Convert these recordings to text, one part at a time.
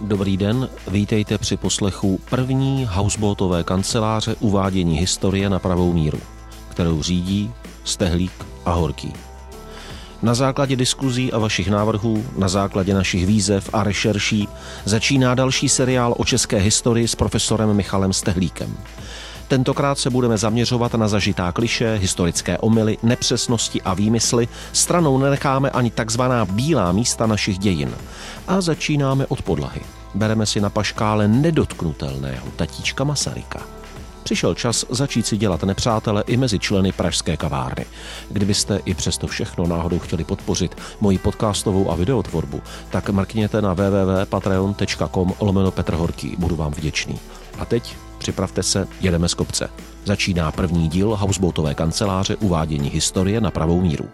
Dobrý den, vítejte při poslechu první houseboatové kanceláře uvádění historie na pravou míru, kterou řídí Stehlík a Horký. Na základě diskuzí a vašich návrhů, na základě našich výzev a rešerší začíná další seriál o české historii s profesorem Michalem Stehlíkem. Tentokrát se budeme zaměřovat na zažitá kliše, historické omily, nepřesnosti a výmysly. Stranou nenecháme ani takzvaná bílá místa našich dějin. A začínáme od podlahy. Bereme si na paškále nedotknutelného tatíčka Masaryka. Přišel čas začít si dělat nepřátele i mezi členy Pražské kavárny. Kdybyste i přesto všechno náhodou chtěli podpořit moji podcastovou a videotvorbu, tak mrkněte na www.patreon.com lomeno Petr Horký. Budu vám vděčný. A teď připravte se, jedeme z kopce. Začíná první díl Houseboatové kanceláře uvádění historie na pravou míru.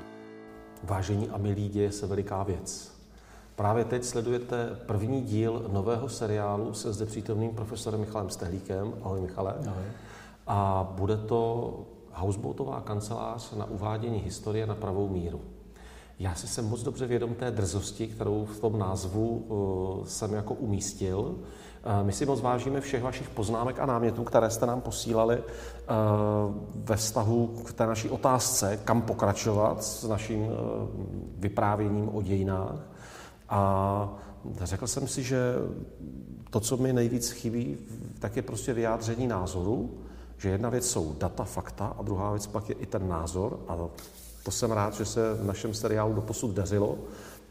Vážení a milí, děje se veliká věc. Právě teď sledujete první díl nového seriálu se zde přítomným profesorem Michalem Stehlíkem. Ahoj Michale. Ahoj. A bude to houseboatová kancelář na uvádění historie na pravou míru. Já si jsem moc dobře vědom té drzosti, kterou v tom názvu uh, jsem jako umístil. My si moc vážíme všech vašich poznámek a námětů, které jste nám posílali uh, ve vztahu k té naší otázce, kam pokračovat s naším vyprávěním o dějinách. A řekl jsem si, že to, co mi nejvíc chybí, tak je prostě vyjádření názoru, že jedna věc jsou data, fakta a druhá věc pak je i ten názor a to jsem rád, že se v našem seriálu doposud dařilo,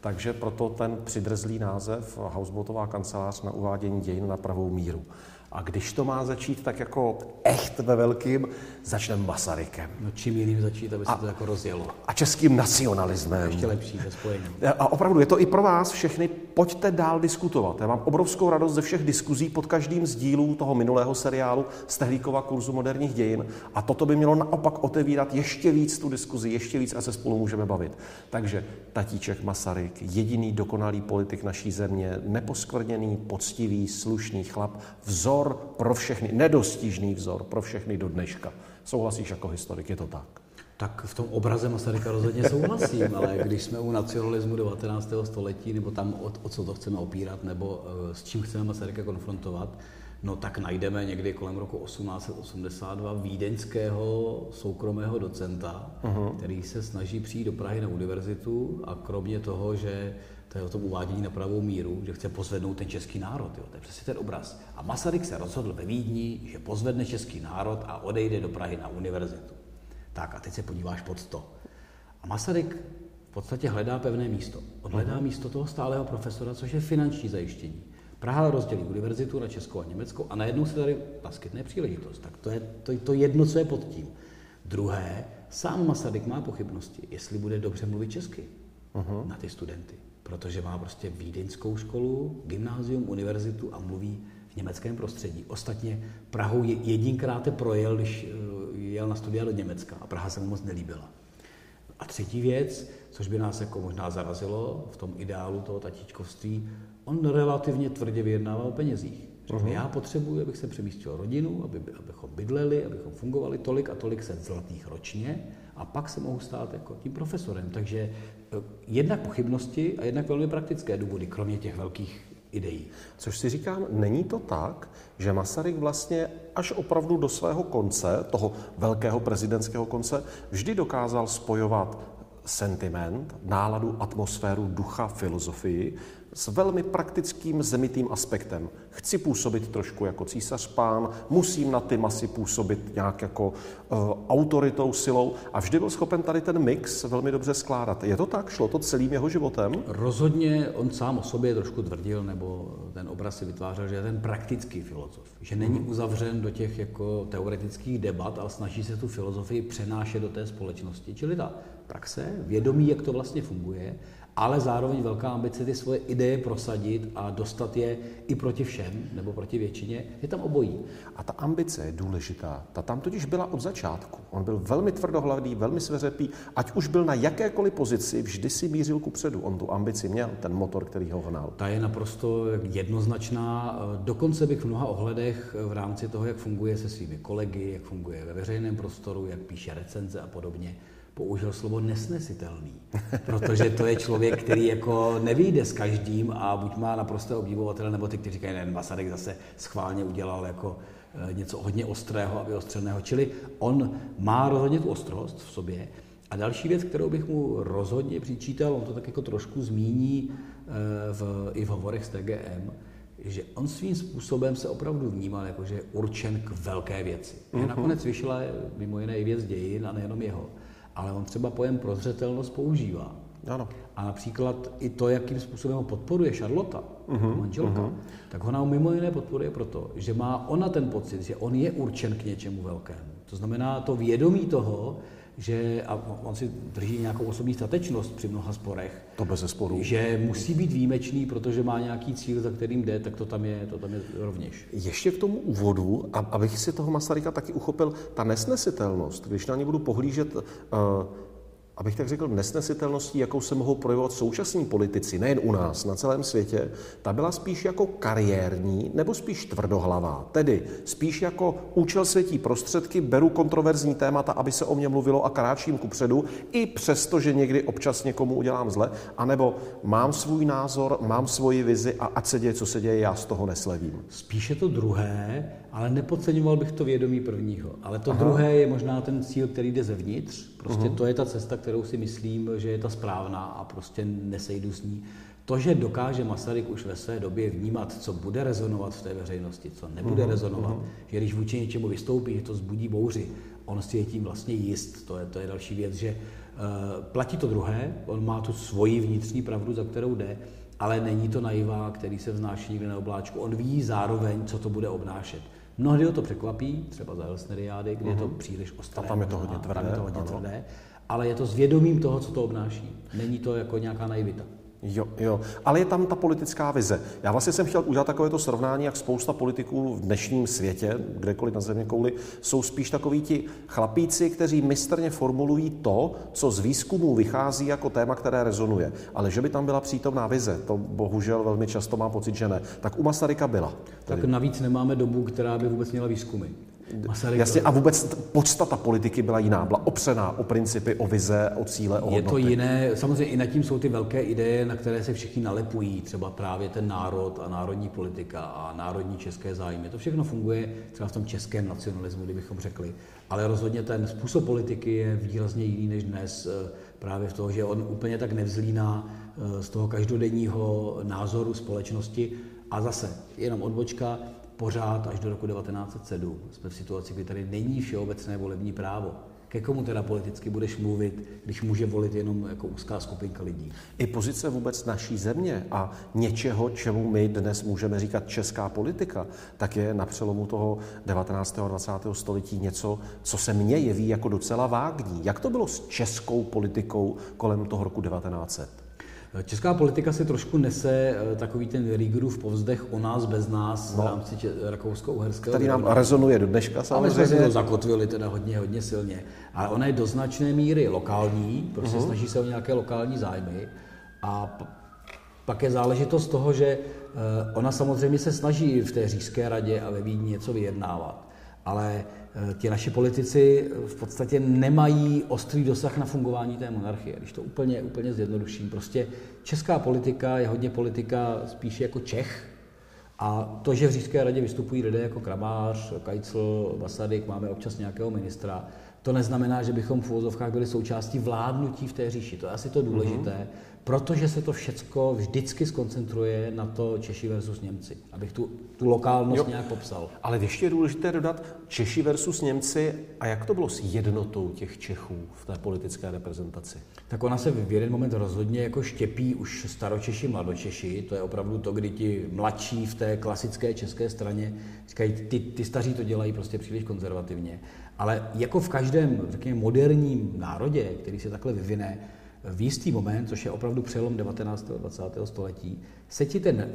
takže proto ten přidrzlý název Houseboatová kancelář na uvádění dějin na pravou míru. A když to má začít tak jako echt ve velkým, začneme Masarykem. No čím jiným začít, aby se a, to jako rozjelo. A českým nacionalismem. Ještě lepší ve spojení. A opravdu je to i pro vás všechny, pojďte dál diskutovat. Já mám obrovskou radost ze všech diskuzí pod každým z dílů toho minulého seriálu Stehlíkova kurzu moderních dějin. A toto by mělo naopak otevírat ještě víc tu diskuzi, ještě víc a se spolu můžeme bavit. Takže tatíček Masaryk, jediný dokonalý politik naší země, neposkvrněný, poctivý, slušný chlap, vzor vzor pro všechny, nedostižný vzor pro všechny do dneška. Souhlasíš jako historik, je to tak? Tak v tom obraze Masaryka rozhodně souhlasím, ale když jsme u nacionalismu 19. století, nebo tam o, o co to chceme opírat, nebo uh, s čím chceme Masaryka konfrontovat, no tak najdeme někdy kolem roku 1882 vídeňského soukromého docenta, uh-huh. který se snaží přijít do Prahy na univerzitu a kromě toho, že to je o tom uvádění na pravou míru, že chce pozvednout ten český národ. Jo. To je přesně ten obraz. A Masaryk se rozhodl ve Vídni, že pozvedne český národ a odejde do Prahy na univerzitu. Tak a teď se podíváš pod to. A Masaryk v podstatě hledá pevné místo. On hledá uh-huh. místo toho stálého profesora, což je finanční zajištění. Praha rozdělí univerzitu na Českou a Německo a najednou se tady naskytne příležitost. Tak to je to, to jedno, co je pod tím. Druhé, sám Masaryk má pochybnosti, jestli bude dobře mluvit česky uh-huh. na ty studenty protože má prostě vídeňskou školu, gymnázium, univerzitu a mluví v německém prostředí. Ostatně Prahu jedinkrát projel, když eh, jel na studia do Německa a Praha se mu moc nelíbila. A třetí věc, což by nás jako možná zarazilo v tom ideálu toho tatíčkovství, on relativně tvrdě vyjednával o penězích. Uh-huh. já potřebuji, abych se přemístil rodinu, aby, abychom bydleli, abychom fungovali tolik a tolik set zlatých ročně a pak se mohu stát jako tím profesorem. Takže eh, jednak pochybnosti a jednak velmi praktické důvody, kromě těch velkých ideí. Což si říkám, není to tak, že Masaryk vlastně až opravdu do svého konce, toho velkého prezidentského konce, vždy dokázal spojovat sentiment, náladu, atmosféru, ducha, filozofii s velmi praktickým zemitým aspektem. Chci působit trošku jako císař pán, musím na ty masy působit nějak jako uh, autoritou, silou a vždy byl schopen tady ten mix velmi dobře skládat. Je to tak? Šlo to celým jeho životem? Rozhodně on sám o sobě trošku tvrdil, nebo ten obraz si vytvářel, že je ten praktický filozof. Že není hmm. uzavřen do těch jako teoretických debat, ale snaží se tu filozofii přenášet do té společnosti. Čili ta praxe, vědomí, jak to vlastně funguje, ale zároveň velká ambice ty svoje ideje prosadit a dostat je i proti všem, nebo proti většině, je tam obojí. A ta ambice je důležitá. Ta tam totiž byla od začátku. On byl velmi tvrdohlavý, velmi sveřepý, ať už byl na jakékoliv pozici, vždy si mířil ku předu. On tu ambici měl, ten motor, který ho hnal. Ta je naprosto jednoznačná. Dokonce bych v mnoha ohledech v rámci toho, jak funguje se svými kolegy, jak funguje ve veřejném prostoru, jak píše recenze a podobně, použil slovo nesnesitelný, protože to je člověk, který jako nevyjde s každým a buď má naprosto obdivovatele, nebo ty, kteří říkají, ne, Masaryk zase schválně udělal jako eh, něco hodně ostrého a vyostřeného. Čili on má rozhodně tu ostrost v sobě. A další věc, kterou bych mu rozhodně přičítal, on to tak jako trošku zmíní eh, v, i v hovorech s TGM, že on svým způsobem se opravdu vnímal jako, že je určen k velké věci. Mm-hmm. Nakonec vyšla mimo jiné i věc dějin a nejenom jeho ale on třeba pojem prozřetelnost používá. Ano. A například i to, jakým způsobem ho podporuje Charlotte, uh-huh, manželka, uh-huh. tak ona ho mimo jiné podporuje proto, že má ona ten pocit, že on je určen k něčemu velkému. To znamená to vědomí toho, že, a on si drží nějakou osobní statečnost při mnoha sporech. To bez sporu. Že musí být výjimečný, protože má nějaký cíl, za kterým jde, tak to tam je, to tam je rovněž. Ještě k tomu úvodu, abych si toho Masaryka taky uchopil, ta nesnesitelnost, když na ně budu pohlížet uh, abych tak řekl, nesnesitelností, jakou se mohou projevovat současní politici, nejen u nás, na celém světě, ta byla spíš jako kariérní nebo spíš tvrdohlavá. Tedy spíš jako účel světí prostředky, beru kontroverzní témata, aby se o mě mluvilo a kráčím ku předu, i přesto, že někdy občas někomu udělám zle, anebo mám svůj názor, mám svoji vizi a ať se děje, co se děje, já z toho neslevím. Spíše to druhé, ale nepodceňoval bych to vědomí prvního. Ale to Aha. druhé je možná ten cíl, který jde zevnitř. Prostě uh-huh. to je ta cesta, kterou si myslím, že je ta správná a prostě nesejdu s ní. To, že dokáže Masaryk už ve své době vnímat, co bude rezonovat v té veřejnosti, co nebude uh-huh. rezonovat, uh-huh. že když vůči něčemu vystoupí, že to zbudí bouři, on si je tím vlastně jist. To je, to je další věc, že uh, platí to druhé, on má tu svoji vnitřní pravdu, za kterou jde, ale není to naivá, který se vznáší někde na obláčku. On ví zároveň, co to bude obnášet. Mnohdy ho to překvapí, třeba za Elsneriády, kde uh-huh. je to mhm. příliš ostré. A tam je to hodně tvrdé. Tam je to hodně tvrdé, ale je to s vědomím toho, co to obnáší. Není to jako nějaká naivita. Jo, jo, ale je tam ta politická vize. Já vlastně jsem chtěl udělat takovéto srovnání, jak spousta politiků v dnešním světě, kdekoliv na země kouli, jsou spíš takoví ti chlapíci, kteří mistrně formulují to, co z výzkumu vychází jako téma, které rezonuje. Ale že by tam byla přítomná vize, to bohužel velmi často mám pocit, že ne. Tak u Masaryka byla. Tak navíc nemáme dobu, která by vůbec měla výzkumy. Masaryk Jasně, a vůbec podstata politiky byla jiná, byla opřená o principy, o vize, o cíle, o Je to jiné, samozřejmě i nad tím jsou ty velké ideje, na které se všichni nalepují, třeba právě ten národ a národní politika a národní české zájmy. To všechno funguje třeba v tom českém nacionalismu, kdybychom řekli. Ale rozhodně ten způsob politiky je výrazně jiný než dnes, eh, právě v tom, že on úplně tak nevzlíná eh, z toho každodenního názoru společnosti. A zase, jenom odbočka, pořád až do roku 1907 jsme v situaci, kdy tady není všeobecné volební právo. Ke komu teda politicky budeš mluvit, když může volit jenom jako úzká skupinka lidí? I pozice vůbec naší země a něčeho, čemu my dnes můžeme říkat česká politika, tak je na přelomu toho 19. a 20. století něco, co se mně jeví jako docela vágní. Jak to bylo s českou politikou kolem toho roku 1900? Česká politika si trošku nese eh, takový ten Riegerův povzdech o nás bez nás no. v rámci rakousko-uherského. Který nám rezonuje do dneška samozřejmě. A my jsme si to zakotvili teda hodně, hodně silně. Ale ona je do značné míry lokální, prostě uh-huh. snaží se o nějaké lokální zájmy. A pak je záležitost toho, že eh, ona samozřejmě se snaží v té říšské radě a ve Vídni něco vyjednávat. Ale ti naši politici v podstatě nemají ostrý dosah na fungování té monarchie, když to úplně, úplně zjednoduším. Prostě česká politika je hodně politika spíše jako Čech, a to, že v Říšské radě vystupují lidé jako Kramář, Kajcl, Masaryk, máme občas nějakého ministra, to neznamená, že bychom v úvozovkách byli součástí vládnutí v té říši. To je asi to důležité. Mm-hmm protože se to všecko vždycky skoncentruje na to Češi versus Němci, abych tu, tu lokálnost jo, nějak popsal. Ale ještě je důležité dodat Češi versus Němci a jak to bylo s jednotou těch Čechů v té politické reprezentaci? Tak ona se v jeden moment rozhodně jako štěpí už staročeši, mladočeši, to je opravdu to, kdy ti mladší v té klasické české straně říkají, ty, ty staří to dělají prostě příliš konzervativně. Ale jako v každém, řekněme, moderním národě, který se takhle vyvine, v jistý moment, což je opravdu přelom 19. a 20. století, se ti ten e,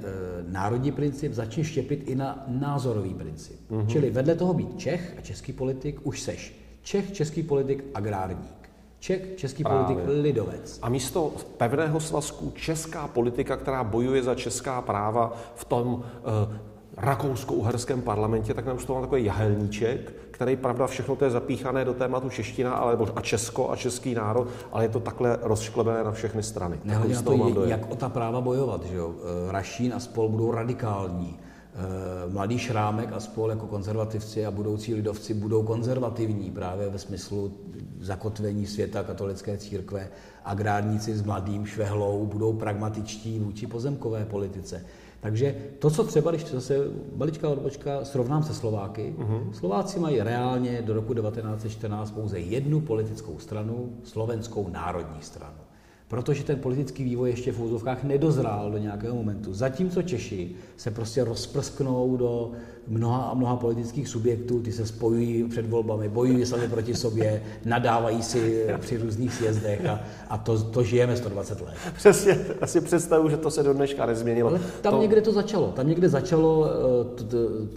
národní princip začne štěpit i na názorový princip. Mm-hmm. Čili vedle toho být Čech a český politik už seš Čech, český politik, agrárník. Čech, český Právě. politik, lidovec. A místo pevného svazku česká politika, která bojuje za česká práva v tom e, rakousko-uherském parlamentě, tak nám už to má takový jahelníček, který, pravda, všechno to je zapíchané do tématu čeština ale, a Česko a český národ, ale je to takhle rozšklebené na všechny strany. Nehledě na to, jak o ta práva bojovat. Že jo? Eh, Rašín a spol budou radikální. Eh, mladý Šrámek a spol jako konzervativci a budoucí lidovci budou konzervativní právě ve smyslu zakotvení světa katolické církve. Agrárníci s mladým švehlou budou pragmatičtí vůči pozemkové politice. Takže to, co třeba, když zase maličká odbočka srovnám se Slováky, uh-huh. Slováci mají reálně do roku 1914 pouze jednu politickou stranu, slovenskou národní stranu protože ten politický vývoj ještě v úzovkách nedozrál do nějakého momentu. Zatímco Češi se prostě rozprsknou do mnoha a mnoha politických subjektů, ty se spojují před volbami, bojují sami proti sobě, nadávají si při různých sjezdech a, a to, to žijeme 120 let. Přesně, asi představu, že to se do dneška nezměnilo. Ale tam to... někde to začalo, tam někde začalo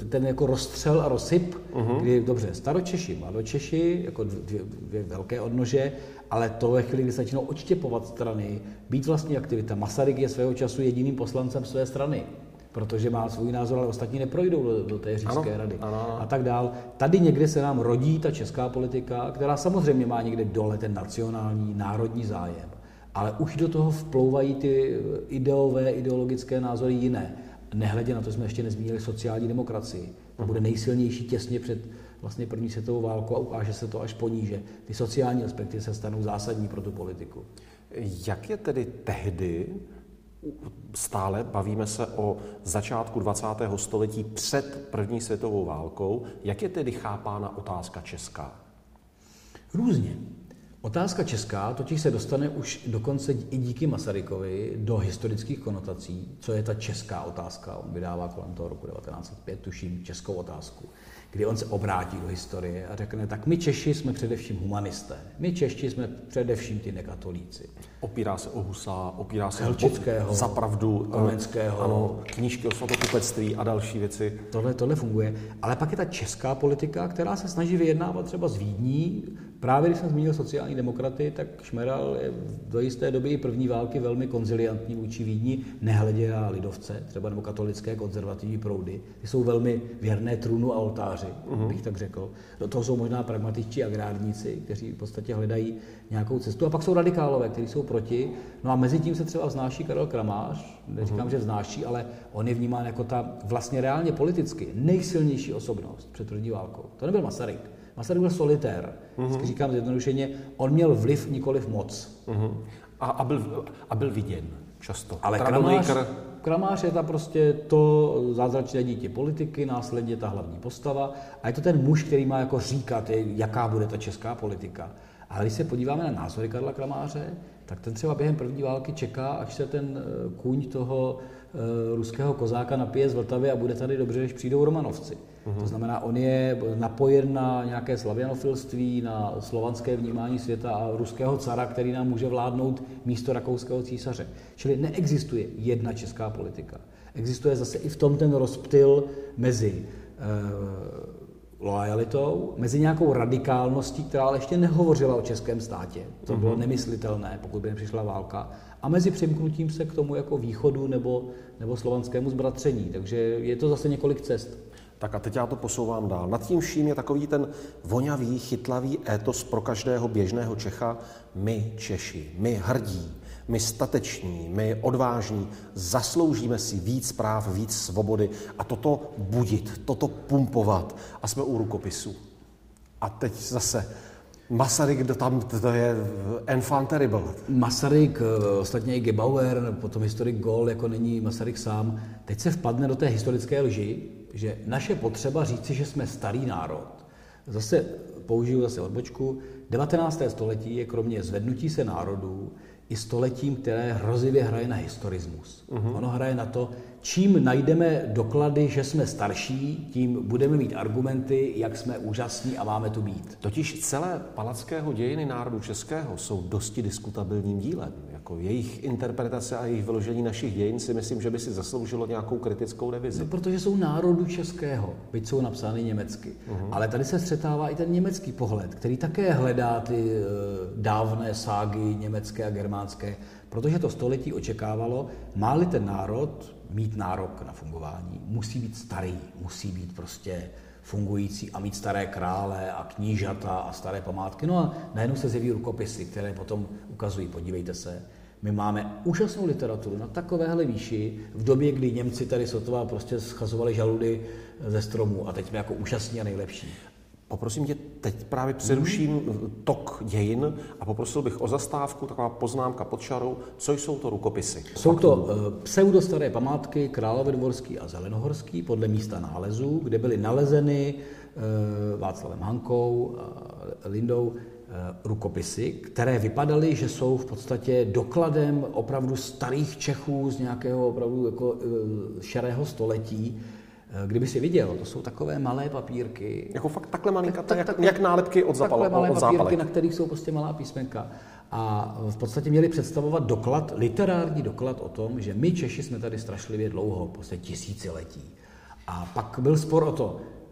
eh, ten jako rozstřel a rozsyp, uh-huh. kdy dobře, staročeši, mladočeši, jako dvě, dvě velké odnože, ale to ve chvíli, kdy se začínou odštěpovat strany, být vlastní aktivita. Masaryk je svého času jediným poslancem své strany protože má svůj názor, ale ostatní neprojdou do, do té říšské ano, rady ano, a tak dál. Tady někde se nám rodí ta česká politika, která samozřejmě má někde dole ten nacionální, národní zájem, ale už do toho vplouvají ty ideové, ideologické názory jiné. Nehledě na to, jsme ještě nezmínili sociální demokracii. To bude nejsilnější těsně před vlastně první světovou válku a ukáže se to až poníže. Ty sociální aspekty se stanou zásadní pro tu politiku. Jak je tedy tehdy stále bavíme se o začátku 20. století před první světovou válkou. Jak je tedy chápána otázka česká? Různě. Otázka česká totiž se dostane už dokonce i díky Masarykovi do historických konotací, co je ta česká otázka. On vydává kolem toho roku 1905, tuším, českou otázku kdy on se obrátí do historie a řekne, tak my Češi jsme především humanisté. My Češi jsme především ty nekatolíci. Opírá se o Husa, opírá se Helčického, o za pravdu, eh, Komenského, ano, knížky o svatokupectví a další věci. Tohle, tohle funguje. Ale pak je ta česká politika, která se snaží vyjednávat třeba z Vídní, Právě když jsem zmínil sociální demokraty, tak Šmeral je do jisté doby i první války velmi konziliantní vůči Vídni, nehledě na lidovce, třeba nebo katolické konzervativní proudy. Ty jsou velmi věrné trůnu a oltáři, uh-huh. bych tak řekl. Do toho jsou možná pragmatičtí agrárníci, kteří v podstatě hledají nějakou cestu. A pak jsou radikálové, kteří jsou proti. No a mezi tím se třeba vznáší Karel Kramář, neříkám, uh-huh. že vznáší, ale on je vnímán jako ta vlastně reálně politicky nejsilnější osobnost před první válkou. To nebyl Masaryk. Masaryk byl solitér. Mm-hmm. Říkám zjednodušeně, on měl vliv, nikoliv moc. Mm-hmm. A, a, byl, a byl viděn často. Ale Kramář, Kramář je ta prostě to zázračné dítě politiky, následně ta hlavní postava a je to ten muž, který má jako říkat, jaká bude ta česká politika. Ale když se podíváme na názory Karla Kramáře, tak ten třeba během první války čeká, až se ten eh, kůň toho ruského kozáka napije z Vltavy a bude tady dobře, když přijdou Romanovci. Uh-huh. To znamená, on je napojen na nějaké slavianofilství, na slovanské vnímání světa a ruského cara, který nám může vládnout místo rakouského císaře. Čili neexistuje jedna česká politika. Existuje zase i v tom ten rozptyl mezi eh, lojalitou, mezi nějakou radikálností, která ale ještě nehovořila o českém státě. To bylo mhm. nemyslitelné, pokud by nepřišla válka. A mezi přimknutím se k tomu jako východu nebo, nebo slovanskému zbratření. Takže je to zase několik cest. Tak a teď já to posouvám dál. Nad tím vším je takový ten vonavý, chytlavý étos pro každého běžného Čecha. My Češi, my hrdí, my stateční, my odvážní, zasloužíme si víc práv, víc svobody a toto budit, toto pumpovat a jsme u rukopisu. A teď zase Masaryk, tam to je enfant terrible. Masaryk, eh, ostatně i Gebauer, potom historik Gol, jako není Masaryk sám, teď se vpadne do té historické lži, že naše potřeba říci, že jsme starý národ. Zase použiju zase odbočku. 19. století je kromě zvednutí se národů i stoletím, které hrozivě hraje na historismus. Uh-huh. Ono hraje na to, čím najdeme doklady, že jsme starší, tím budeme mít argumenty, jak jsme úžasní a máme tu být. Totiž celé palackého dějiny národu českého jsou dosti diskutabilním dílem. Jako jejich interpretace a jejich vyložení našich dějin si myslím, že by si zasloužilo nějakou kritickou revizi. No, protože jsou národu českého, byť jsou napsány německy. Uh-huh. Ale tady se střetává i ten německý pohled, který také hledá ty e, dávné ságy německé a germánské, protože to století očekávalo, má-li ten národ mít nárok na fungování, musí být starý, musí být prostě fungující a mít staré krále a knížata a staré památky. No a najednou se zjeví rukopisy, které potom ukazují, podívejte se, my máme úžasnou literaturu na takovéhle výši, v době, kdy Němci tady sotva prostě schazovali žaludy ze stromů a teď jsme jako úžasní a nejlepší. Poprosím tě, teď právě přeruším hmm. tok dějin a poprosil bych o zastávku, taková poznámka pod čarou. Co jsou to rukopisy? Jsou to uh, pseudostaré památky Královedvorský a Zelenohorský podle místa nálezu, kde byly nalezeny uh, Václavem Hankou, uh, Lindou rukopisy, které vypadaly, že jsou v podstatě dokladem opravdu starých Čechů z nějakého opravdu jako uh, šerého století, Eh, kdyby si viděl, to jsou takové malé papírky. Jako fakt takhle malinká, tak, tak, jak, jak nálepky od, zapal, takhle malé od papírky, zápalek. na kterých jsou prostě malá písmenka. A v podstatě měli představovat doklad, literární doklad o tom, že my Češi jsme tady strašlivě dlouho, prostě tisíciletí. A pak byl spor o to, eh,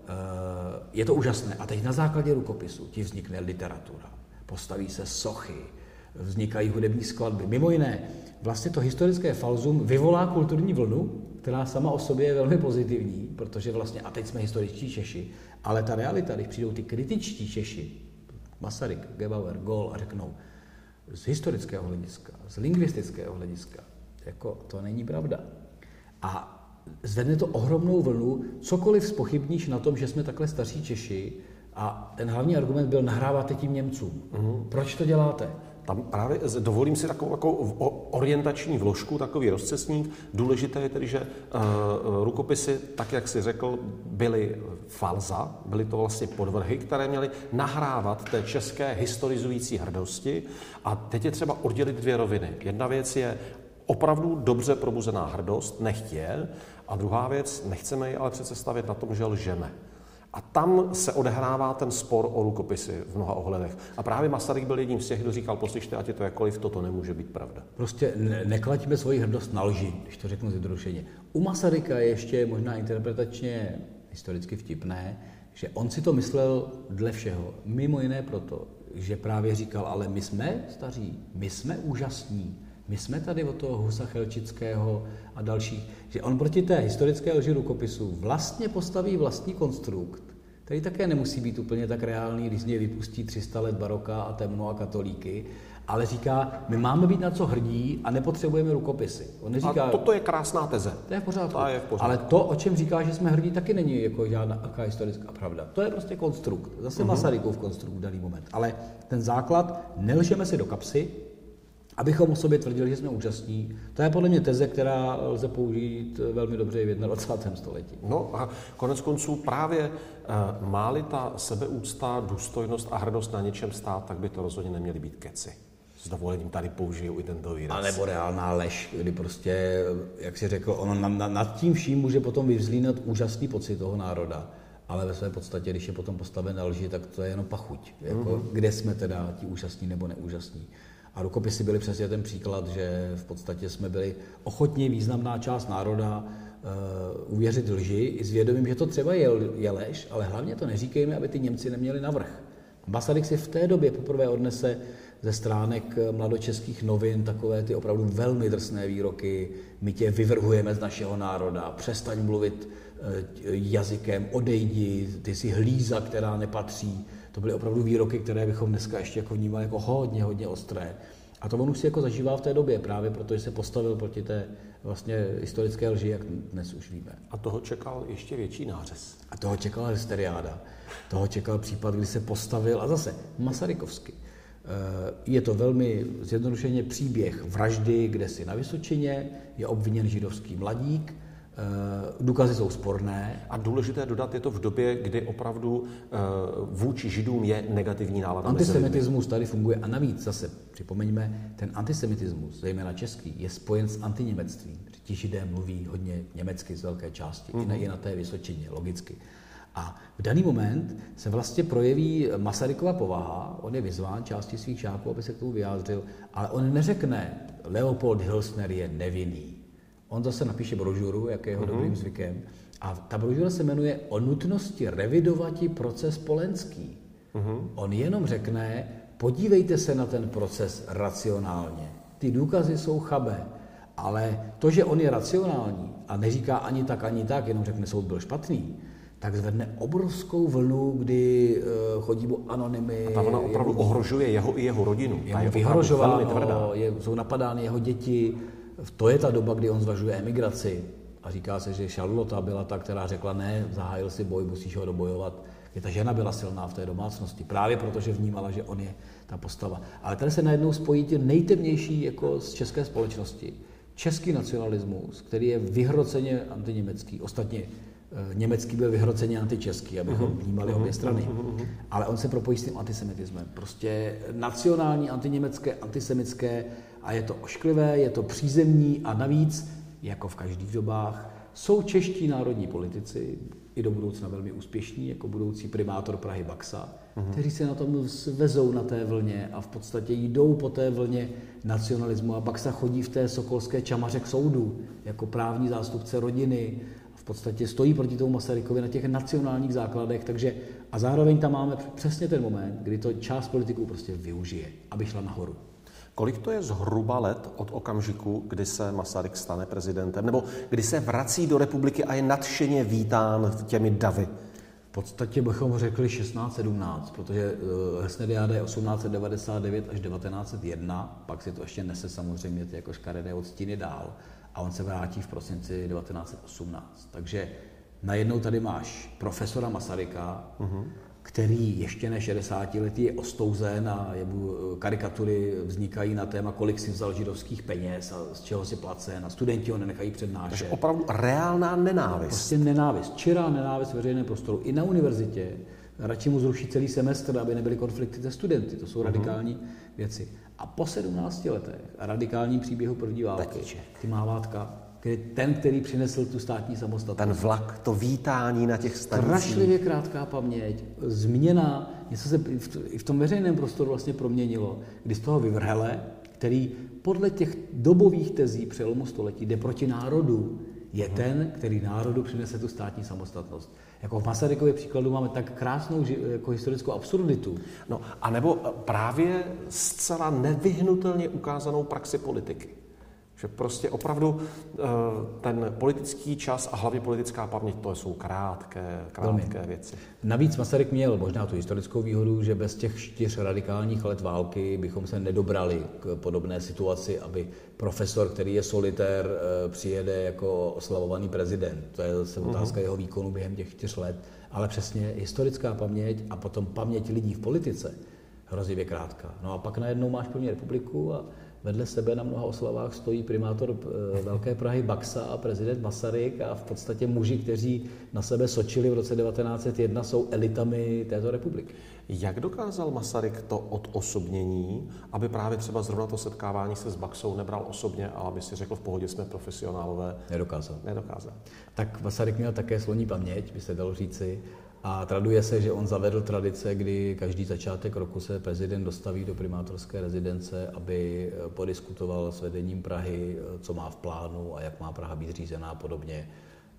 je to úžasné. A teď na základě rukopisu ti vznikne literatura. Postaví se sochy, vznikají hudební skladby. Mimo jiné, vlastně to historické falzum vyvolá kulturní vlnu, která sama o sobě je velmi pozitivní, protože vlastně, a teď jsme historičtí Češi, ale ta realita, když přijdou ty kritičtí Češi, Masaryk, Gebauer, Gol a řeknou, z historického hlediska, z lingvistického hlediska, jako to není pravda. A zvedne to ohromnou vlnu, cokoliv spochybníš na tom, že jsme takhle staří Češi, a ten hlavní argument byl, nahráváte tím Němcům. Uh-huh. Proč to děláte? Tam právě dovolím si takovou, takovou orientační vložku, takový rozcesník. Důležité je tedy, že uh, rukopisy, tak jak si řekl, byly falza, byly to vlastně podvrhy, které měly nahrávat té české historizující hrdosti. A teď je třeba oddělit dvě roviny. Jedna věc je opravdu dobře probuzená hrdost, nechtě, a druhá věc, nechceme ji ale přece stavět na tom, že lžeme. A tam se odehrává ten spor o rukopisy v mnoha ohledech. A právě Masaryk byl jedním z těch, kdo říkal, poslyšte, ať je to jakkoliv, toto nemůže být pravda. Prostě ne- neklaďme svoji hrdost na lži, když to řeknu zjednodušeně. U Masaryka je ještě možná interpretačně historicky vtipné, že on si to myslel dle všeho. Mimo jiné proto, že právě říkal, ale my jsme staří, my jsme úžasní, my jsme tady od toho Husa Chelčického a dalších, že on proti té historické lži rukopisu vlastně postaví vlastní konstrukt, který také nemusí být úplně tak reálný, když z něj vypustí 300 let baroka a temno a katolíky, ale říká, my máme být na co hrdí a nepotřebujeme rukopisy. On neříká, a toto je krásná teze. To je v pořádku. Je v pořádku. Ale to, o čem říká, že jsme hrdí, taky není jako žádná historická pravda. To je prostě konstrukt. Zase uh-huh. Masarykův konstrukt v daný moment. Ale ten základ, nelžeme si do kapsy, abychom o sobě tvrdili, že jsme účastní. To je podle mě teze, která lze použít velmi dobře i v 21. století. No a konec konců právě uh, má-li ta sebeúcta, důstojnost a hrdost na něčem stát, tak by to rozhodně neměly být keci. S dovolením tady použiju i tento výraz. A nebo reálná lež, kdy prostě, jak si řekl, ono nad tím vším může potom vyvzlínat úžasný pocit toho národa ale ve své podstatě, když je potom postaven na lži, tak to je jenom pachuť. Jako, mm-hmm. Kde jsme teda ti úžasní nebo neúžasní. A rukopisy byly přesně ten příklad, že v podstatě jsme byli ochotní významná část národa uh, uvěřit lži i s vědomím, že to třeba je, je lež, ale hlavně to neříkejme, aby ty Němci neměli navrh. Masaryk si v té době poprvé odnese ze stránek mladočeských novin takové ty opravdu velmi drsné výroky. My tě vyvrhujeme z našeho národa, přestaň mluvit eh, jazykem, odejdi, ty jsi hlíza, která nepatří. To byly opravdu výroky, které bychom dneska ještě jako vnímali jako hodně, hodně ostré. A to on už si jako zažívá v té době právě, protože se postavil proti té vlastně historické lži, jak dnes už víme. A toho čekal ještě větší nářez. A toho čekala hysteriáda. Toho čekal případ, kdy se postavil, a zase Masarykovsky. Eh, je to velmi zjednodušeně příběh vraždy, kde si na Vysočině je obviněn židovský mladík, důkazy jsou sporné. A důležité dodat je to v době, kdy opravdu eh, vůči židům je negativní nálada. Antisemitismus tady funguje a navíc zase připomeňme, ten antisemitismus, zejména český, je spojen s antiněmectvím. Ti židé mluví hodně německy z velké části, mm-hmm. i, na, i na té Vysočině, logicky. A v daný moment se vlastně projeví Masarykova povaha, on je vyzván části svých žáků, aby se k tomu vyjádřil, ale on neřekne, Leopold Hilsner je nevinný. On zase napíše brožuru, jak je jeho mm-hmm. dobrým zvykem. A ta brožura se jmenuje O nutnosti revidovati proces Polenský. Mm-hmm. On jenom řekne, podívejte se na ten proces racionálně. Ty důkazy jsou chabé, ale to, že on je racionální a neříká ani tak, ani tak, jenom řekne, soud byl špatný, tak zvedne obrovskou vlnu, kdy uh, chodí mu anonymy. A ta vlna opravdu jeho, ohrožuje jeho i jeho rodinu. Je, je vyhrožováno, je, jsou napadány jeho děti. To je ta doba, kdy on zvažuje emigraci. A říká se, že Charlotte byla ta, která řekla, ne, zahájil si boj, musíš ho dobojovat. Je ta žena byla silná v té domácnosti, právě protože vnímala, že on je ta postava. Ale tady se najednou spojí ty nejtemnější jako z české společnosti. Český nacionalismus, který je vyhroceně antiněmecký. Ostatně Eh, německý byl vyhroceně antičeský, abychom uh-huh. vnímali uh-huh. obě strany. Uh-huh. Ale on se propojí s tím antisemitismem. Prostě nacionální, antiněmecké, antisemické a je to ošklivé, je to přízemní a navíc, jako v každých dobách, jsou čeští národní politici, i do budoucna velmi úspěšní, jako budoucí primátor Prahy Baxa, uh-huh. kteří se na tom vezou na té vlně a v podstatě jdou po té vlně nacionalismu. A Baxa chodí v té sokolské čamaře k soudu jako právní zástupce rodiny, podstatě stojí proti tomu Masarykovi na těch nacionálních základech, takže a zároveň tam máme přesně ten moment, kdy to část politiků prostě využije, aby šla nahoru. Kolik to je zhruba let od okamžiku, kdy se Masaryk stane prezidentem, nebo kdy se vrací do republiky a je nadšeně vítán těmi davy? V podstatě bychom řekli 16-17, protože uh, Hesnediáda je 1899 až 1901, pak si to ještě nese samozřejmě ty jako škaredé odstíny dál a on se vrátí v prosinci 1918. Takže najednou tady máš profesora Masaryka, uh-huh. Který ještě ne 60 letý je ostouzen a jebu, karikatury vznikají na téma, kolik si vzal židovských peněz a z čeho si placen a studenti ho nenechají přednášet. Takže opravdu reálná nenávist. Prostě nenávist, čirá nenávist veřejné prostoru. I na univerzitě radši mu zruší celý semestr, aby nebyly konflikty se studenty. To jsou uh-huh. radikální věci. A po 17 letech a radikálním příběhu první války, ty mávátka, který, ten, který přinesl tu státní samostatnost. Ten vlak, to vítání na těch stanicích. Strašlivě krátká paměť, změna, něco se i v tom veřejném prostoru vlastně proměnilo, kdy z toho vyvrhele, který podle těch dobových tezí přelomu století jde proti národu, je hmm. ten, který národu přinese tu státní samostatnost. Jako v Masarykově příkladu máme tak krásnou jako historickou absurditu. No, a nebo právě zcela nevyhnutelně ukázanou praxi politiky. Že prostě opravdu eh, ten politický čas a hlavně politická paměť, to jsou krátké, krátké Velmi. věci. Navíc Masaryk měl možná tu historickou výhodu, že bez těch čtyř radikálních let války bychom se nedobrali k podobné situaci, aby profesor, který je solitér, eh, přijede jako oslavovaný prezident. To je zase mhm. otázka uh-huh. jeho výkonu během těch čtyř let. Ale přesně historická paměť a potom paměť lidí v politice hrozivě krátká. No a pak najednou máš první republiku a Vedle sebe na mnoha oslavách stojí primátor eh, Velké Prahy Baxa a prezident Masaryk a v podstatě muži, kteří na sebe sočili v roce 1901, jsou elitami této republiky. Jak dokázal Masaryk to odosobnění, aby právě třeba zrovna to setkávání se s Baxou nebral osobně, ale aby si řekl v pohodě jsme profesionálové? Nedokázal. Nedokázal. Tak Masaryk měl také sloní paměť, by se dalo říci. A traduje se, že on zavedl tradice, kdy každý začátek roku se prezident dostaví do primátorské rezidence, aby eh, podiskutoval s vedením Prahy, eh, co má v plánu a jak má Praha být řízená a podobně.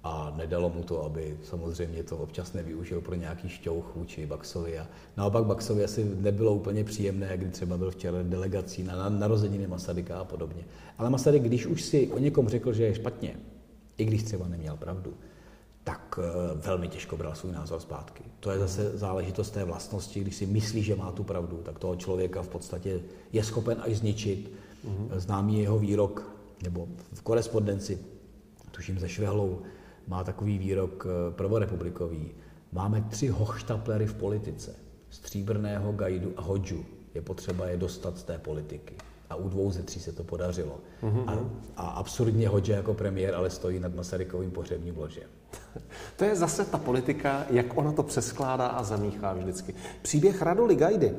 A nedalo mu to, aby samozřejmě to občas nevyužil pro nějaký šťouch vůči Baxovi. A naopak Baxovi asi nebylo úplně příjemné, kdy třeba byl v čele delegací na narozeniny Masaryka a podobně. Ale Masaryk, když už si o někom řekl, že je špatně, i když třeba neměl pravdu, tak eh, velmi těžko bral svůj názor zpátky. To je zase záležitost té vlastnosti, když si myslí, že má tu pravdu, tak toho člověka v podstatě je schopen až zničit. Mm-hmm. Známý jeho výrok, nebo v korespondenci, tuším ze Švehlou, má takový výrok eh, prvorepublikový. Máme tři hochštaplery v politice. Stříbrného, Gajdu a Hodžu. Je potřeba je dostat z té politiky a u dvou ze tří se to podařilo. Mm-hmm. A, a absurdně Hodže jako premiér ale stojí nad Masarykovým pohřebním ložem. To je zase ta politika, jak ona to přeskládá a zamíchá vždycky. Příběh Radoli Gajdy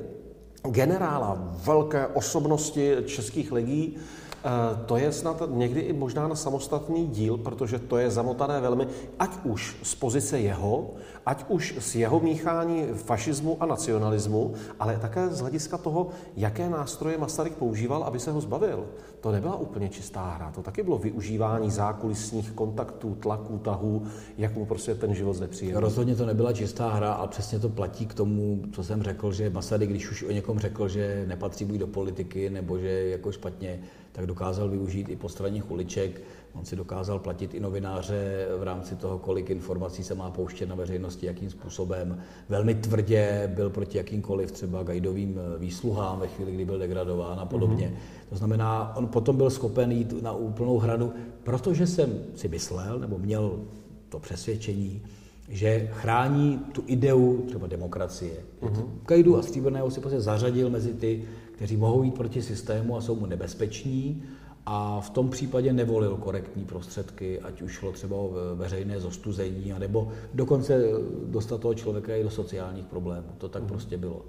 generála, velké osobnosti českých legí, Eh, to je snad někdy i možná na samostatný díl, protože to je zamotané velmi, ať už z pozice jeho, ať už z jeho míchání fašismu a nacionalismu, ale také z hlediska toho, jaké nástroje Masaryk používal, aby se ho zbavil. To nebyla úplně čistá hra, to taky bylo využívání zákulisních kontaktů, tlaků, tahů, jak mu prostě ten život znepříjemnil. Rozhodně to nebyla čistá hra a přesně to platí k tomu, co jsem řekl, že Masaryk, když už o někom řekl, že nepatří buď do politiky, nebo že jako špatně tak dokázal využít i postranních uliček. On si dokázal platit i novináře v rámci toho, kolik informací se má pouštět na veřejnosti, jakým způsobem. Velmi tvrdě byl proti jakýmkoliv třeba gajdovým výsluhám ve chvíli, kdy byl degradován a podobně. Mm-hmm. To znamená, on potom byl schopen jít na úplnou hranu, protože jsem si myslel, nebo měl to přesvědčení, že chrání tu ideu třeba demokracie. Mm-hmm. Gajdu a Stříbrného si prostě zařadil mezi ty, kteří mohou jít proti systému a jsou mu nebezpeční a v tom případě nevolil korektní prostředky, ať už šlo třeba o veřejné zostuzení, nebo dokonce dostat toho člověka i do sociálních problémů. To tak mm. prostě bylo.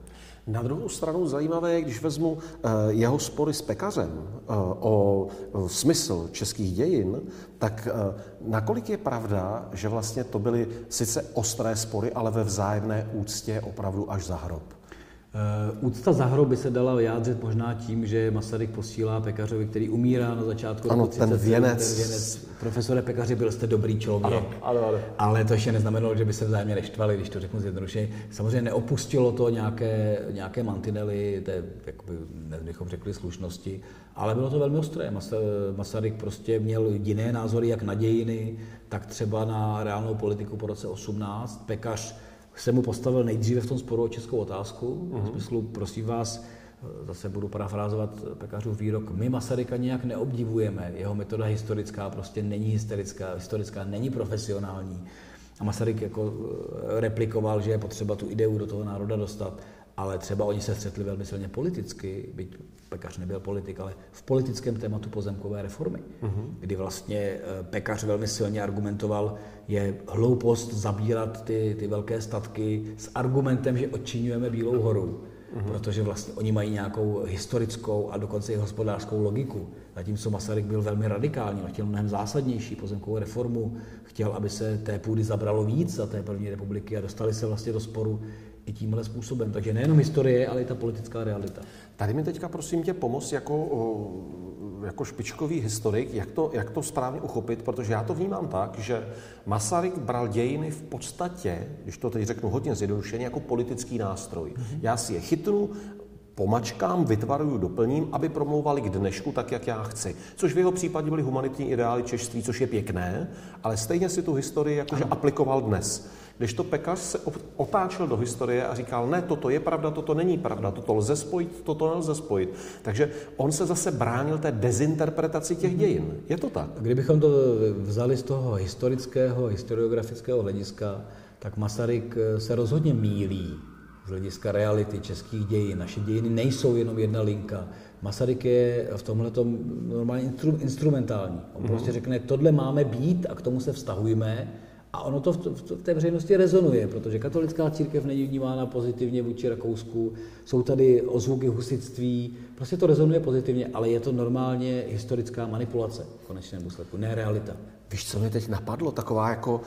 Na druhou stranu zajímavé je, když vezmu eh, jeho spory s pekařem o smysl českých dějin, tak nakolik je pravda, že vlastně to byly sice ostré spory, ale ve vzájemné úctě opravdu až za hrob? Uh, úcta za hrob by se dala vyjádřit možná tím, že Masaryk posílá pekařovi, který umírá na začátku ano, roku 30, ten věnec. Ten věnec. Profesore pekaři, byl jste dobrý člověk. Ano, ano, ano. Ale to ještě neznamenalo, že by se vzájemně neštvali, když to řeknu zjednodušeně. Samozřejmě neopustilo to nějaké, nějaké mantinely, té, jakoby, bychom řekli, slušnosti, ale bylo to velmi ostré. Masaryk prostě měl jiné názory, jak na dějiny, tak třeba na reálnou politiku po roce 18. Pekař jsem mu postavil nejdříve v tom sporu o českou otázku. Uh-huh. V smyslu, prosím vás, zase budu parafrázovat pekařův výrok, my Masaryka nějak neobdivujeme, jeho metoda historická prostě není historická, historická není profesionální. A Masaryk jako eh, replikoval, že je potřeba tu ideu do toho národa dostat, ale třeba oni se střetli velmi silně politicky, byť Pekař nebyl politik, ale v politickém tématu pozemkové reformy, uh-huh. kdy vlastně eh, Pekař velmi silně argumentoval, je hloupost zabírat ty, ty velké statky s argumentem, že odčinujeme Bílou horu, uh-huh. protože vlastně oni mají nějakou historickou a dokonce i hospodářskou logiku. Zatímco Masaryk byl velmi radikální, chtěl mnohem zásadnější pozemkovou reformu, chtěl, aby se té půdy zabralo víc za té první republiky a dostali se vlastně do sporu i tímhle způsobem. Takže nejenom historie, ale i ta politická realita. Tady mi teďka prosím tě pomoct jako, jako špičkový historik, jak to, jak to správně uchopit, protože já to vnímám tak, že Masaryk bral dějiny v podstatě, když to teď řeknu hodně zjednodušeně, jako politický nástroj. Mm-hmm. Já si je chytnu, pomačkám, vytvaruju, doplním, aby promlouvali k dnešku tak, jak já chci. Což v jeho případě byly humanitní ideály češství, což je pěkné, ale stejně si tu historii jakože aplikoval dnes. Když to pekař se otáčel do historie a říkal, ne, toto je pravda, toto není pravda, toto lze spojit, toto nelze spojit. Takže on se zase bránil té dezinterpretaci těch dějin. Je to tak? Kdybychom to vzali z toho historického, historiografického hlediska, tak Masaryk se rozhodně mílí z hlediska reality českých dějin. Naše dějiny nejsou jenom jedna linka. Masaryk je v tomhle normálně instrumentální. On mm-hmm. prostě řekne, tohle máme být a k tomu se vztahujeme a ono to v, v té veřejnosti rezonuje, protože katolická církev není vnímána pozitivně vůči Rakousku, jsou tady ozvuky husitství, prostě to rezonuje pozitivně, ale je to normálně historická manipulace v konečném důsledku, ne realita. Víš, co mě teď napadlo? Taková jako uh,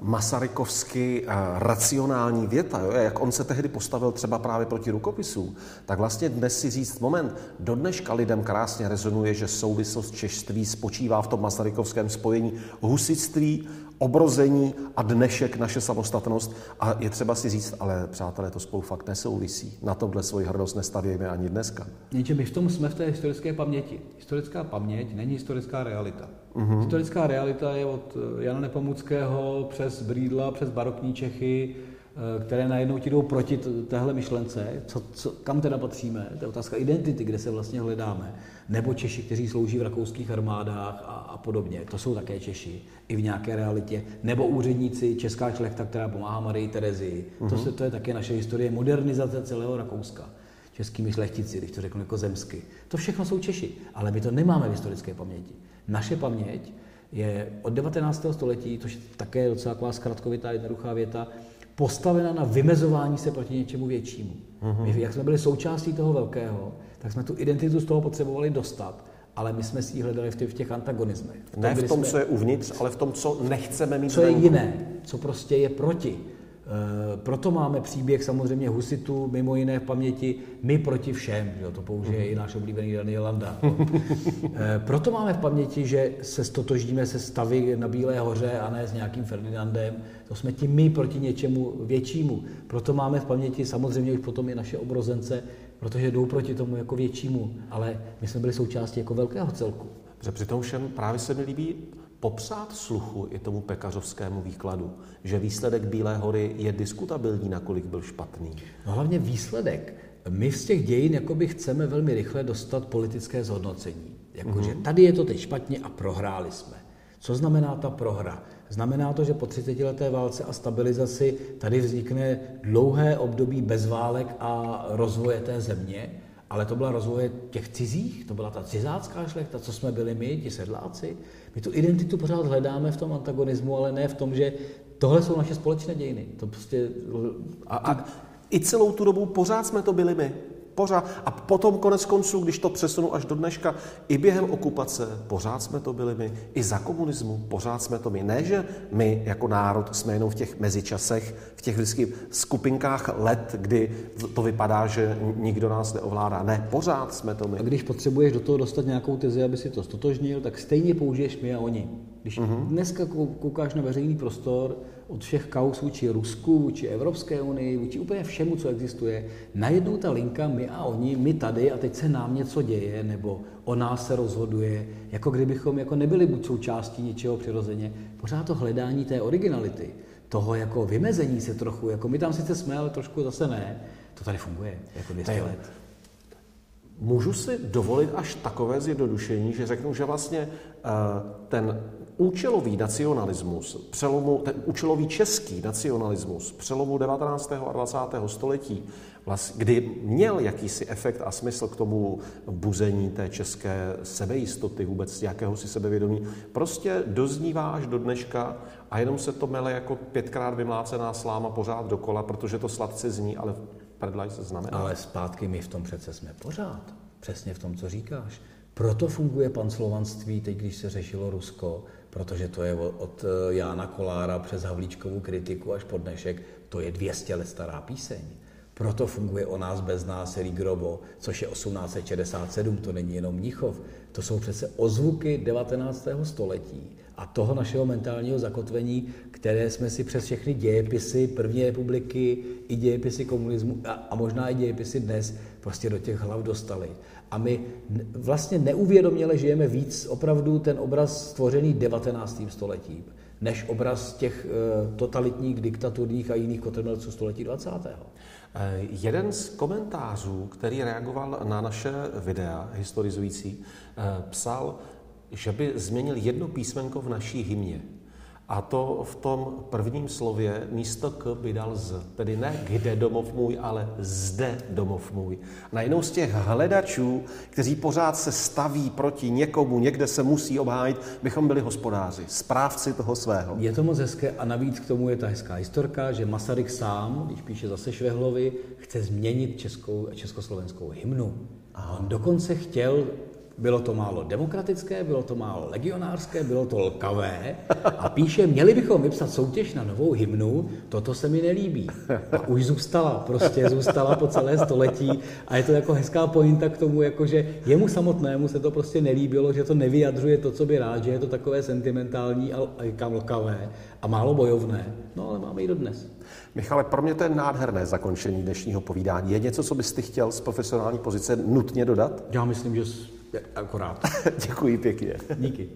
masarykovsky uh, racionální věta, jo? jak on se tehdy postavil třeba právě proti rukopisů, tak vlastně dnes si říct, moment, do dneška lidem krásně rezonuje, že souvislost češtví spočívá v tom masarykovském spojení husitství, obrození a dnešek naše samostatnost. A je třeba si říct, ale přátelé, to spolu fakt nesouvisí. Na tomhle svoji hrdost nestavějme ani dneska. Něče, my v tom jsme v té historické paměti. Historická paměť není historická realita. Uh-huh. Historická realita je od eh, Jana Nepomuckého přes Brídla, přes barokní Čechy, které najednou ti jdou proti téhle myšlence, co, co, kam teda patříme, to je otázka identity, kde se vlastně hledáme, nebo Češi, kteří slouží v rakouských armádách a, a podobně, to jsou také Češi, i v nějaké realitě, nebo úředníci, česká šlechta, která pomáhá Marii Terezii, uh-huh. to, mhm. se, to je také naše historie, modernizace celého Rakouska českými šlechtici, když to řeknu jako zemsky. To všechno jsou Češi, ale my to nemáme v historické paměti. Naše paměť je od 19. století, což také je docela taková zkratkovitá jednoduchá věta, postavena na vymezování se proti něčemu většímu. Mm-hmm. My, jak jsme byli součástí toho velkého, tak jsme tu identitu z toho potřebovali dostat, ale my jsme si ji hledali v těch, v těch antagonismech. V tom, ne v tom, jsme, co je uvnitř, ale v tom, co nechceme mít Co je jiné, co prostě je proti. E, proto máme příběh samozřejmě Husitu, mimo jiné v paměti, my proti všem, že to použije mm. i náš oblíbený Daniel Landa. e, proto máme v paměti, že se stotožíme se stavy na Bílé hoře a ne s nějakým Ferdinandem. To jsme ti my proti něčemu většímu. Proto máme v paměti samozřejmě už potom i naše obrozence, protože jdou proti tomu jako většímu, ale my jsme byli součástí jako velkého celku. Protože při tom všem právě se mi líbí popsat sluchu i tomu pekařovskému výkladu, že výsledek Bílé hory je diskutabilní, nakolik byl špatný. No hlavně výsledek. My z těch dějin jakoby chceme velmi rychle dostat politické zhodnocení. Jakože mm-hmm. tady je to teď špatně a prohráli jsme. Co znamená ta prohra? Znamená to, že po 30 leté válce a stabilizaci tady vznikne dlouhé období bez válek a rozvoje té země, ale to byla rozvoje těch cizích, to byla ta cizácká šlechta, co jsme byli my, ti sedláci. My tu identitu pořád hledáme v tom antagonismu, ale ne v tom, že tohle jsou naše společné dějiny. To prostě... A, a i celou tu dobu pořád jsme to byli my. Pořád. A potom konec konců, když to přesunu až do dneška, i během okupace pořád jsme to byli my, i za komunismu pořád jsme to my. Ne, že my jako národ jsme jenom v těch mezičasech, v těch vždycky skupinkách let, kdy to vypadá, že nikdo nás neovládá. Ne, pořád jsme to my. A když potřebuješ do toho dostat nějakou tezi, aby si to stotožnil, tak stejně použiješ my a oni. Když uh-huh. dneska koukáš na veřejný prostor, od všech kaus vůči Rusku, vůči Evropské unii, vůči úplně všemu, co existuje, najednou ta linka my a oni, my tady a teď se nám něco děje, nebo o nás se rozhoduje, jako kdybychom jako nebyli buď součástí něčeho přirozeně. Pořád to hledání té originality, toho jako vymezení se trochu, jako my tam sice jsme, ale trošku zase ne, to tady funguje jako 200 let. Můžu si dovolit až takové zjednodušení, že řeknu, že vlastně uh, ten účelový nacionalismus, přelomu, ten účelový český nacionalismus přelomu 19. a 20. století, kdy měl jakýsi efekt a smysl k tomu buzení té české sebejistoty, vůbec jakéhosi sebevědomí, prostě doznívá až do dneška a jenom se to mele jako pětkrát vymlácená sláma pořád dokola, protože to sladce zní, ale predlaj se znamená. Ale zpátky my v tom přece jsme pořád. Přesně v tom, co říkáš. Proto funguje panslovanství, teď když se řešilo Rusko, protože to je od eh, Jána Kolára přes Havlíčkovou kritiku až po dnešek, to je 200 let stará píseň. Proto funguje o nás bez nás Erik Grobo, což je 1867, to není jenom Mnichov. To jsou přece ozvuky 19. století a toho našeho mentálního zakotvení, které jsme si přes všechny dějepisy první republiky, i dějepisy komunismu a, a možná i dějepisy dnes prostě do těch hlav dostali. A my vlastně neuvědoměle žijeme víc opravdu ten obraz stvořený 19. stoletím, než obraz těch eh, totalitních, diktaturních a jiných kotrmelců století 20. Eh, jeden z komentářů, který reagoval na naše videa historizující, eh, psal, že by změnil jedno písmenko v naší hymně. A to v tom prvním slově místo k by dal z. Tedy ne kde domov můj, ale zde domov můj. Najednou z těch hledačů, kteří pořád se staví proti někomu, někde se musí obhájit, bychom byli hospodáři, správci toho svého. Je to moc hezké a navíc k tomu je ta hezká historka, že Masaryk sám, když píše zase Švehlovi, chce změnit českou, československou hymnu. A on dokonce chtěl bylo to málo demokratické, bylo to málo legionářské, bylo to lkavé a píše, měli bychom vypsat soutěž na novou hymnu, toto se mi nelíbí. A už zůstala, prostě zůstala po celé století a je to jako hezká pointa k tomu, jako že jemu samotnému se to prostě nelíbilo, že to nevyjadřuje to, co by rád, že je to takové sentimentální a kam lkavé a málo bojovné. No ale máme i dodnes. Michale, pro mě to je nádherné zakončení dnešního povídání. Je něco, co bys ty chtěl z profesionální pozice nutně dodat? Já myslím, že Akorát. Děkuji pěkně. Díky.